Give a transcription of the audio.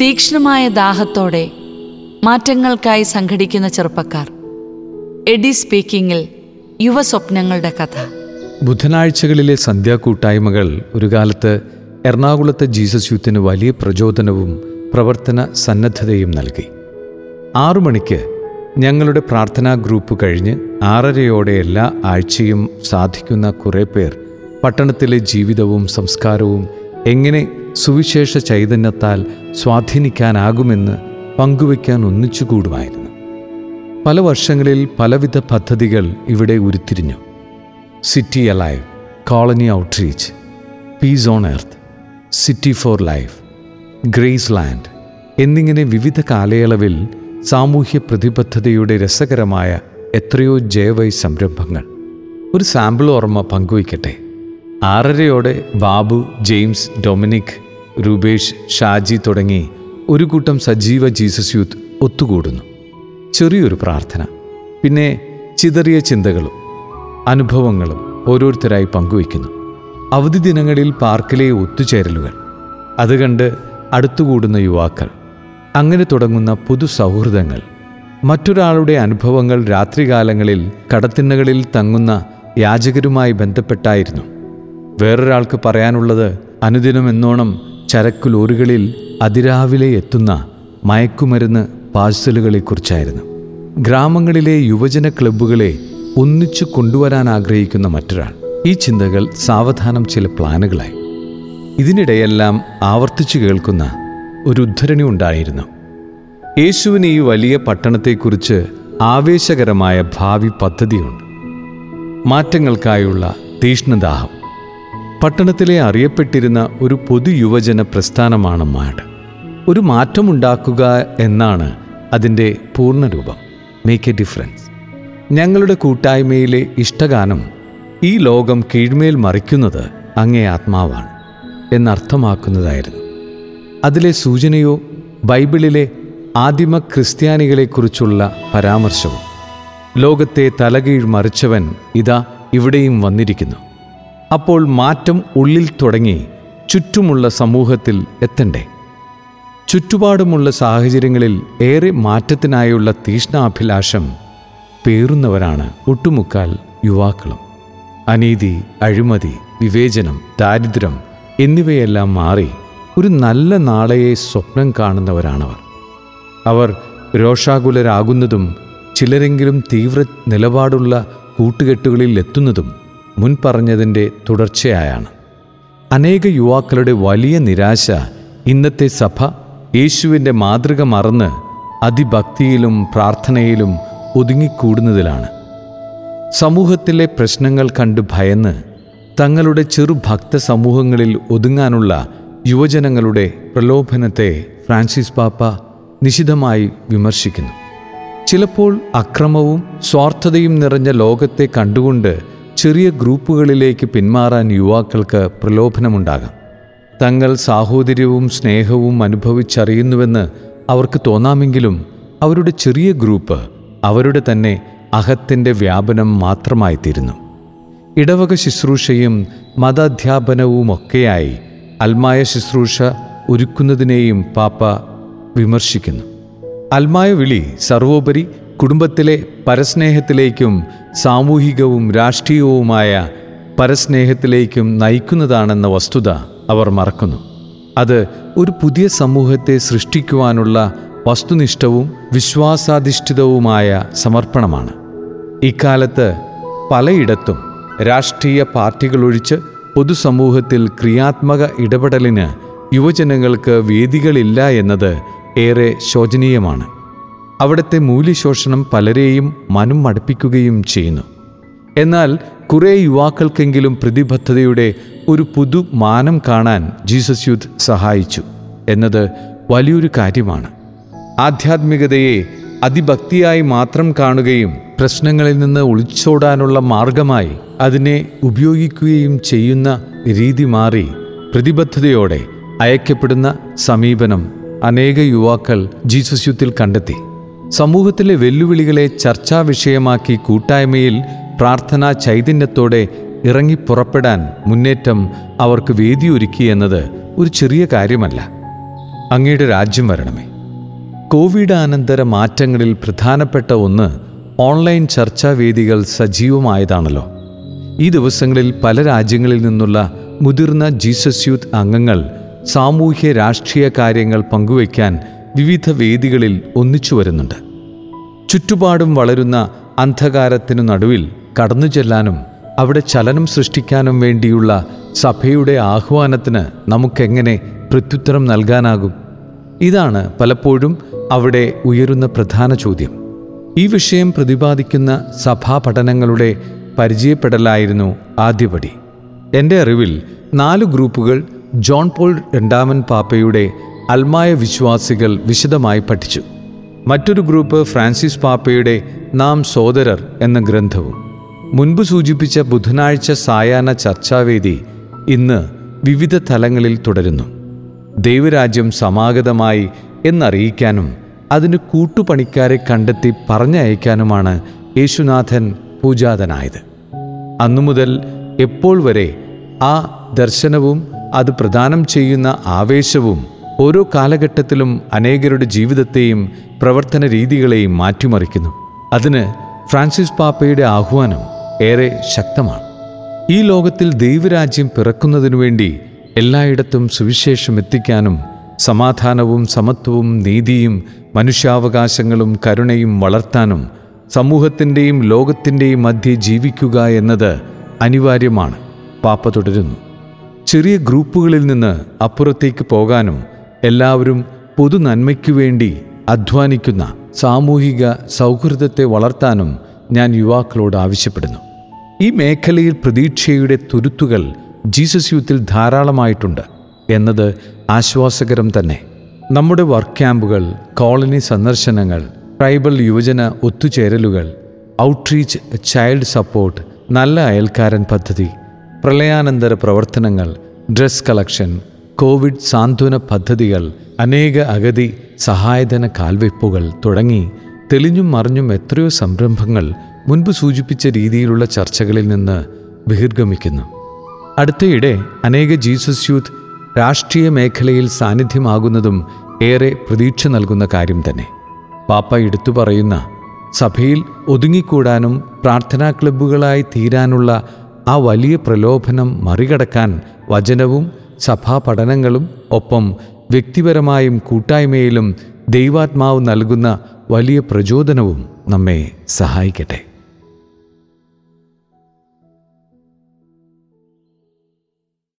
തീക്ഷ്ണമായ ദാഹത്തോടെ മാറ്റങ്ങൾക്കായി സംഘടിക്കുന്ന ചെറുപ്പക്കാർ. എഡി സ്പീക്കിംഗിൽ യുവസ്വപ്നങ്ങളുടെ കഥ. ബുധനാഴ്ചകളിലെ സന്ധ്യാകൂട്ടായ്മകൾ ഒരു കാലത്ത് എറണാകുളത്തെ ജീസസ് യൂത്തിന് വലിയ പ്രചോദനവും പ്രവർത്തന സന്നദ്ധതയും നൽകി. ആറു മണിക്ക് ഞങ്ങളുടെ പ്രാർത്ഥനാ ഗ്രൂപ്പ് കഴിഞ്ഞ് ആറരയോടെ എല്ലാ ആഴ്ചയും സാധിക്കുന്ന കുറേ പേർ പട്ടണത്തിലെ ജീവിതവും സംസ്കാരവും എങ്ങനെ സുവിശേഷ ചൈതന്യത്താൽ സ്വാധീനിക്കാനാകുമെന്ന് പങ്കുവയ്ക്കാൻ ഒന്നിച്ചുകൂടുമായിരുന്നു. പല വർഷങ്ങളിൽ പലവിധ പദ്ധതികൾ ഇവിടെ ഉരുത്തിരിഞ്ഞു. City alive colony outreach peace on earth city for life grace land എന്നിങ്ങനെ വിവിധ കാലയളവിൽ സാമൂഹ്യ പ്രതിബദ്ധതയുടെ രസകരമായ എത്രയോ ജയവൈ സംരംഭങ്ങൾ. ഒരു സാമ്പിൾ ഓർമ്മ പങ്കുവയ്ക്കട്ടെ. ആറരയോടെ ബാബു ജെയിംസ് ഡൊമിനിക് രൂപേഷ് ഷാജി തുടങ്ങി ഒരു കൂട്ടം സജീവ ജീസസ് യൂത്ത് ഒത്തുകൂടുന്നു. ചെറിയൊരു പ്രാർത്ഥന പിന്നെ ചിതറിയ ചിന്തകളും അനുഭവങ്ങളും ഓരോരുത്തരായി പങ്കുവയ്ക്കുന്നു. അവധി ദിനങ്ങളിൽ പാർക്കിലെ ഒത്തുചേരലുകൾ അത് കണ്ട് അടുത്തുകൂടുന്ന യുവാക്കൾ അങ്ങനെ തുടങ്ങുന്ന പുതു സൗഹൃദങ്ങൾ മറ്റൊരാളുടെ അനുഭവങ്ങൾ രാത്രികാലങ്ങളിൽ കടത്തിണ്ണകളിൽ തങ്ങുന്ന യാചകരുമായി ബന്ധപ്പെട്ടായിരുന്നു. വേറൊരാൾക്ക് പറയാനുള്ളത് അനുദിനം എന്നോണം ചരക്കു ലോറികളിൽ അതിരാവിലെ എത്തുന്ന മയക്കുമരുന്ന് പാഴ്സലുകളെക്കുറിച്ചായിരുന്നു. ഗ്രാമങ്ങളിലെ യുവജന ക്ലബ്ബുകളെ ഒന്നിച്ചു കൊണ്ടുവരാൻ ആഗ്രഹിക്കുന്ന മറ്റൊരാൾ. ഈ ചിന്തകൾ സാവധാനം ചില പ്ലാനുകളായി. ഇതിനിടെയെല്ലാം ആവർത്തിച്ചു കേൾക്കുന്ന ഒരു ഉദ്ധരണി ഉണ്ടായിരുന്നു. യേശുവിന് ഈ വലിയ പട്ടണത്തെക്കുറിച്ച് ആവേശകരമായ ഭാവി പദ്ധതിയുണ്ട്. മാറ്റങ്ങൾക്കായുള്ള തീഷ്ണദാഹം. പട്ടണത്തിലെ അറിയപ്പെട്ടിരുന്ന ഒരു പൊതുയുവജന പ്രസ്ഥാനമാണ് മാഡ് ഒരു മാറ്റമുണ്ടാക്കുക എന്നാണ് അതിന്റെ പൂർണരൂപം. മേക്ക് എ ഡിഫറൻസ് ഞങ്ങളുടെ കൂട്ടായ്മയിലെ ഇഷ്ടഗാനം ഈ ലോകം കീഴ്മേൽ മറിക്കുന്നത് അങ്ങേ ആത്മാവാണ് എന്നർത്ഥമാക്കുന്നതായിരുന്നു. അതിലെ സൂചനയോ ബൈബിളിലെ ആദിമ ക്രിസ്ത്യാനികളെക്കുറിച്ചുള്ള പരാമർശവും ലോകത്തെ തലകീഴ് മറിച്ചവൻ ഇതാ ഇവിടെയും വന്നിരിക്കുന്നു. അപ്പോൾ മാറ്റം ഉള്ളിൽ തുടങ്ങി ചുറ്റുമുള്ള സമൂഹത്തിൽ എത്തണ്ടേ? ചുറ്റുപാടുമുള്ള സാഹചര്യങ്ങളിൽ ഏറെ മാറ്റത്തിനായുള്ള തീഷ്ണാഭിലാഷം പേറുന്നവരാണ് ഒട്ടുമുക്കാൽ യുവാക്കളും. അനീതി അഴിമതി വിവേചനം ദാരിദ്ര്യം എന്നിവയെല്ലാം മാറി ഒരു നല്ല നാളെയെ സ്വപ്നം കാണുന്നവരാണവർ. അവർ രോഷാകുലരാകുന്നതും ചിലരെങ്കിലും തീവ്ര നിലപാടുള്ള കൂട്ടുകെട്ടുകളിൽ എത്തുന്നതും മുൻപറഞ്ഞതിന്റെ തുടർച്ചയായാണ്. അനേക യുവാക്കളുടെ വലിയ നിരാശ ഇന്നത്തെ സഭ യേശുവിന്റെ മാതൃക മറന്ന് അതിഭക്തിയിലും പ്രാർത്ഥനയിലും ഒതുങ്ങിക്കൂടുന്നതിലാണ്. സമൂഹത്തിലെ പ്രശ്നങ്ങൾ കണ്ട് ഭയന്ന് തങ്ങളുടെ ചെറു ഭക്ത സമൂഹങ്ങളിൽ ഒതുങ്ങാനുള്ള യുവജനങ്ങളുടെ പ്രലോഭനത്തെ ഫ്രാൻസിസ് പാപ്പ നിശിതമായി വിമർശിക്കുന്നു. ചിലപ്പോൾ അക്രമവും സ്വാർത്ഥതയും നിറഞ്ഞ ലോകത്തെ കണ്ടുകൊണ്ട് ചെറിയ ഗ്രൂപ്പുകളിലേക്ക് പിന്മാറാൻ യുവാക്കൾക്ക് പ്രലോഭനമുണ്ടാകാം. തങ്ങൾ സാഹോദര്യവും സ്നേഹവും അനുഭവിച്ചറിയുന്നുവെന്ന് അവർക്ക് തോന്നാമെങ്കിലും അവരുടെ ചെറിയ ഗ്രൂപ്പ് അവരുടെ തന്നെ അഹത്തിന്റെ വ്യാപനം മാത്രമായിത്തീരുന്നു. ഇടവക ശുശ്രൂഷയും മതാധ്യാപനവുമൊക്കെയായി അൽമായ ശുശ്രൂഷ ഒരുക്കുന്നതിനെയും പാപ്പ വിമർശിക്കുന്നു. അൽമായ വിളി സർവോപരി കുടുംബത്തിലെ പരസ്നേഹത്തിലേക്കും സാമൂഹികവും രാഷ്ട്രീയവുമായ പരസ്നേഹത്തിലേക്കും നയിക്കുന്നതാണെന്ന വസ്തുത അവർ മറക്കുന്നു. അത് ഒരു പുതിയ സമൂഹത്തെ സൃഷ്ടിക്കുവാനുള്ള വസ്തുനിഷ്ഠവും വിശ്വാസാധിഷ്ഠിതവുമായ സമർപ്പണമാണ്. ഇക്കാലത്ത് പലയിടത്തും രാഷ്ട്രീയ പാർട്ടികളൊഴിച്ച് പൊതുസമൂഹത്തിൽ ക്രിയാത്മക ഇടപെടലിന് യുവജനങ്ങൾക്ക് വേദികളില്ല എന്നത് ഏറെ ശോചനീയമാണ്. അവിടുത്തെ മൂല്യശോഷണം പലരെയും മനം മടുപ്പിക്കുകയും ചെയ്യുന്നു. എന്നാൽ കുറേ യുവാക്കൾക്കെങ്കിലും പ്രതിബദ്ധതയുടെ ഒരു പുതു മാനം കാണാൻ ജീസസ് യൂത്ത് സഹായിച്ചു എന്നത് വലിയൊരു കാര്യമാണ്. ആധ്യാത്മികതയെ അതിഭക്തിയായി മാത്രം കാണുകയും പ്രശ്നങ്ങളിൽ നിന്ന് ഒളിച്ചോടാനുള്ള മാർഗമായി അതിനെ ഉപയോഗിക്കുകയും ചെയ്യുന്ന രീതി മാറി പ്രതിബദ്ധതയോടെ അയക്കപ്പെടുന്ന സമീപനം അനേക യുവാക്കൾ ജീസസ് യൂത്തിൽ കണ്ടെത്തി. സമൂഹത്തിലെ വെല്ലുവിളികളെ ചർച്ചാ വിഷയമാക്കി കൂട്ടായ്മയിൽ പ്രാർത്ഥനാ ചൈതന്യത്തോടെ ഇറങ്ങി പുറപ്പെടാൻ മുന്നേറ്റം അവർക്ക് വേദിയൊരുക്കി എന്നത് ഒരു ചെറിയ കാര്യമല്ല. അങ്ങയുടെ രാജ്യം വരണമേ. കോവിഡ് അനന്തര മാറ്റങ്ങളിൽ പ്രധാനപ്പെട്ട ഒന്ന് ഓൺലൈൻ ചർച്ചാവേദികൾ സജീവമായതാണല്ലോ. ഈ ദിവസങ്ങളിൽ പല രാജ്യങ്ങളിൽ നിന്നുള്ള മുതിർന്ന ജീസസ് യൂത്ത് അംഗങ്ങൾ സാമൂഹ്യ രാഷ്ട്രീയ കാര്യങ്ങൾ പങ്കുവയ്ക്കാൻ വിവിധ വേദികളിൽ ഒന്നിച്ചു വരുന്നുണ്ട്. ചുറ്റുപാടും വളരുന്ന അന്ധകാരത്തിനു നടുവിൽ കടന്നു ചെല്ലാനും അവിടെ ചലനം സൃഷ്ടിക്കാനും വേണ്ടിയുള്ള സഭയുടെ ആഹ്വാനത്തിന് നമുക്കെങ്ങനെ പ്രത്യുത്തരം നൽകാനാകും? ഇതാണ് പലപ്പോഴും അവിടെ ഉയരുന്ന പ്രധാന ചോദ്യം. ഈ വിഷയം പ്രതിപാദിക്കുന്ന സഭാ പഠനങ്ങളുടെ പരിചയപ്പെടലായിരുന്നു ആദ്യപടി. എന്റെ അറിവിൽ നാല് ഗ്രൂപ്പുകൾ ജോൺ പോൾ രണ്ടാമൻ പാപ്പയുടെ അൽമായ വിശ്വാസികൾ വിശദമായി പഠിച്ചു. മറ്റൊരു ഗ്രൂപ്പ് ഫ്രാൻസിസ് പാപ്പയുടെ നാം സോദരർ എന്ന ഗ്രന്ഥവും. മുൻപ് സൂചിപ്പിച്ച ബുധനാഴ്ച സായാഹ്ന ചർച്ചാവേദി ഇന്ന് വിവിധ തലങ്ങളിൽ തുടരുന്നു. ദൈവരാജ്യം സമാഗതമായി എന്നറിയിക്കാനും അതിന് കൂട്ടുപണിക്കാരെ കണ്ടെത്തി പറഞ്ഞയക്കാനുമാണ് യേശുനാഥൻ പൂജാതനായത്. അന്നുമുതൽ എപ്പോൾ വരെ ആ ദർശനവും അത് പ്രദാനം ചെയ്യുന്ന ആവേശവും ഓരോ കാലഘട്ടത്തിലും അനേകരുടെ ജീവിതത്തെയും പ്രവർത്തന രീതികളെയും മാറ്റിമറിക്കുന്നു. അതിന് ഫ്രാൻസിസ് പാപ്പയുടെ ആഹ്വാനം ഏറെ ശക്തമാണ്. ഈ ലോകത്തിൽ ദൈവരാജ്യം പിറക്കുന്നതിനു വേണ്ടി എല്ലായിടത്തും സുവിശേഷം എത്തിക്കാനും സമാധാനവും സമത്വവും നീതിയും മനുഷ്യാവകാശങ്ങളും കരുണയും വളർത്താനും സമൂഹത്തിന്റെയും ലോകത്തിന്റെയും മധ്യേ ജീവിക്കുക എന്നത് അനിവാര്യമാണ്. പാപ്പ തുടരുന്നു. ചെറിയ ഗ്രൂപ്പുകളിൽ നിന്ന് അപ്പുറത്തേക്ക് പോകാനും എല്ലാവരും പൊതു നന്മയ്ക്കു വേണ്ടി അധ്വാനിക്കുന്ന സാമൂഹിക സൗഹൃദത്തെ വളർത്താനും ഞാൻ യുവാക്കളോട് ആവശ്യപ്പെടുന്നു. ഈ മേഖലയിൽ പ്രതീക്ഷയുടെ തുരുത്തുകൾ ജീസസ് യൂത്തിൽ ധാരാളമായിട്ടുണ്ട് എന്നത് ആശ്വാസകരം തന്നെ. നമ്മുടെ വർക്ക് ക്യാമ്പുകൾ കോളനി സന്ദർശനങ്ങൾ ട്രൈബൽ യുവജന ഒത്തുചേരലുകൾ ഔട്ട്റീച്ച് ചൈൽഡ് സപ്പോർട്ട് നല്ല അയൽക്കാരൻ പദ്ധതി പ്രളയാനന്തര പ്രവർത്തനങ്ങൾ ഡ്രസ് കളക്ഷൻ കോവിഡ് സാന്ത്വന പദ്ധതികൾ അനേക അഗതി സഹായധന കാൽവയ്പ്പുകൾ തുടങ്ങി തെളിഞ്ഞും മറിഞ്ഞും എത്രയോ സംരംഭങ്ങൾ മുൻപ് സൂചിപ്പിച്ച രീതിയിലുള്ള ചർച്ചകളിൽ നിന്ന് ബഹിർഗമിക്കുന്നു. അടുത്തയിടെ അനേക ജീസസ് യൂത്ത് രാഷ്ട്രീയ മേഖലയിൽ സാന്നിധ്യമാകുന്നതും ഏറെ പ്രതീക്ഷ നൽകുന്ന കാര്യം തന്നെ. പാപ്പ എടുത്തു പറയുന്ന സഭയിൽ ഒതുങ്ങിക്കൂടാനും പ്രാർത്ഥനാ ക്ലബ്ബുകളായി തീരാനുള്ള ആ വലിയ പ്രലോഭനം മറികടക്കാൻ വചനവും സഭാ പഠനങ്ങളും ഒപ്പം വ്യക്തിപരമായും കൂട്ടായ്മയിലും ദൈവാത്മാവ് നൽകുന്ന വലിയ പ്രചോദനവും നമ്മെ സഹായിക്കട്ടെ.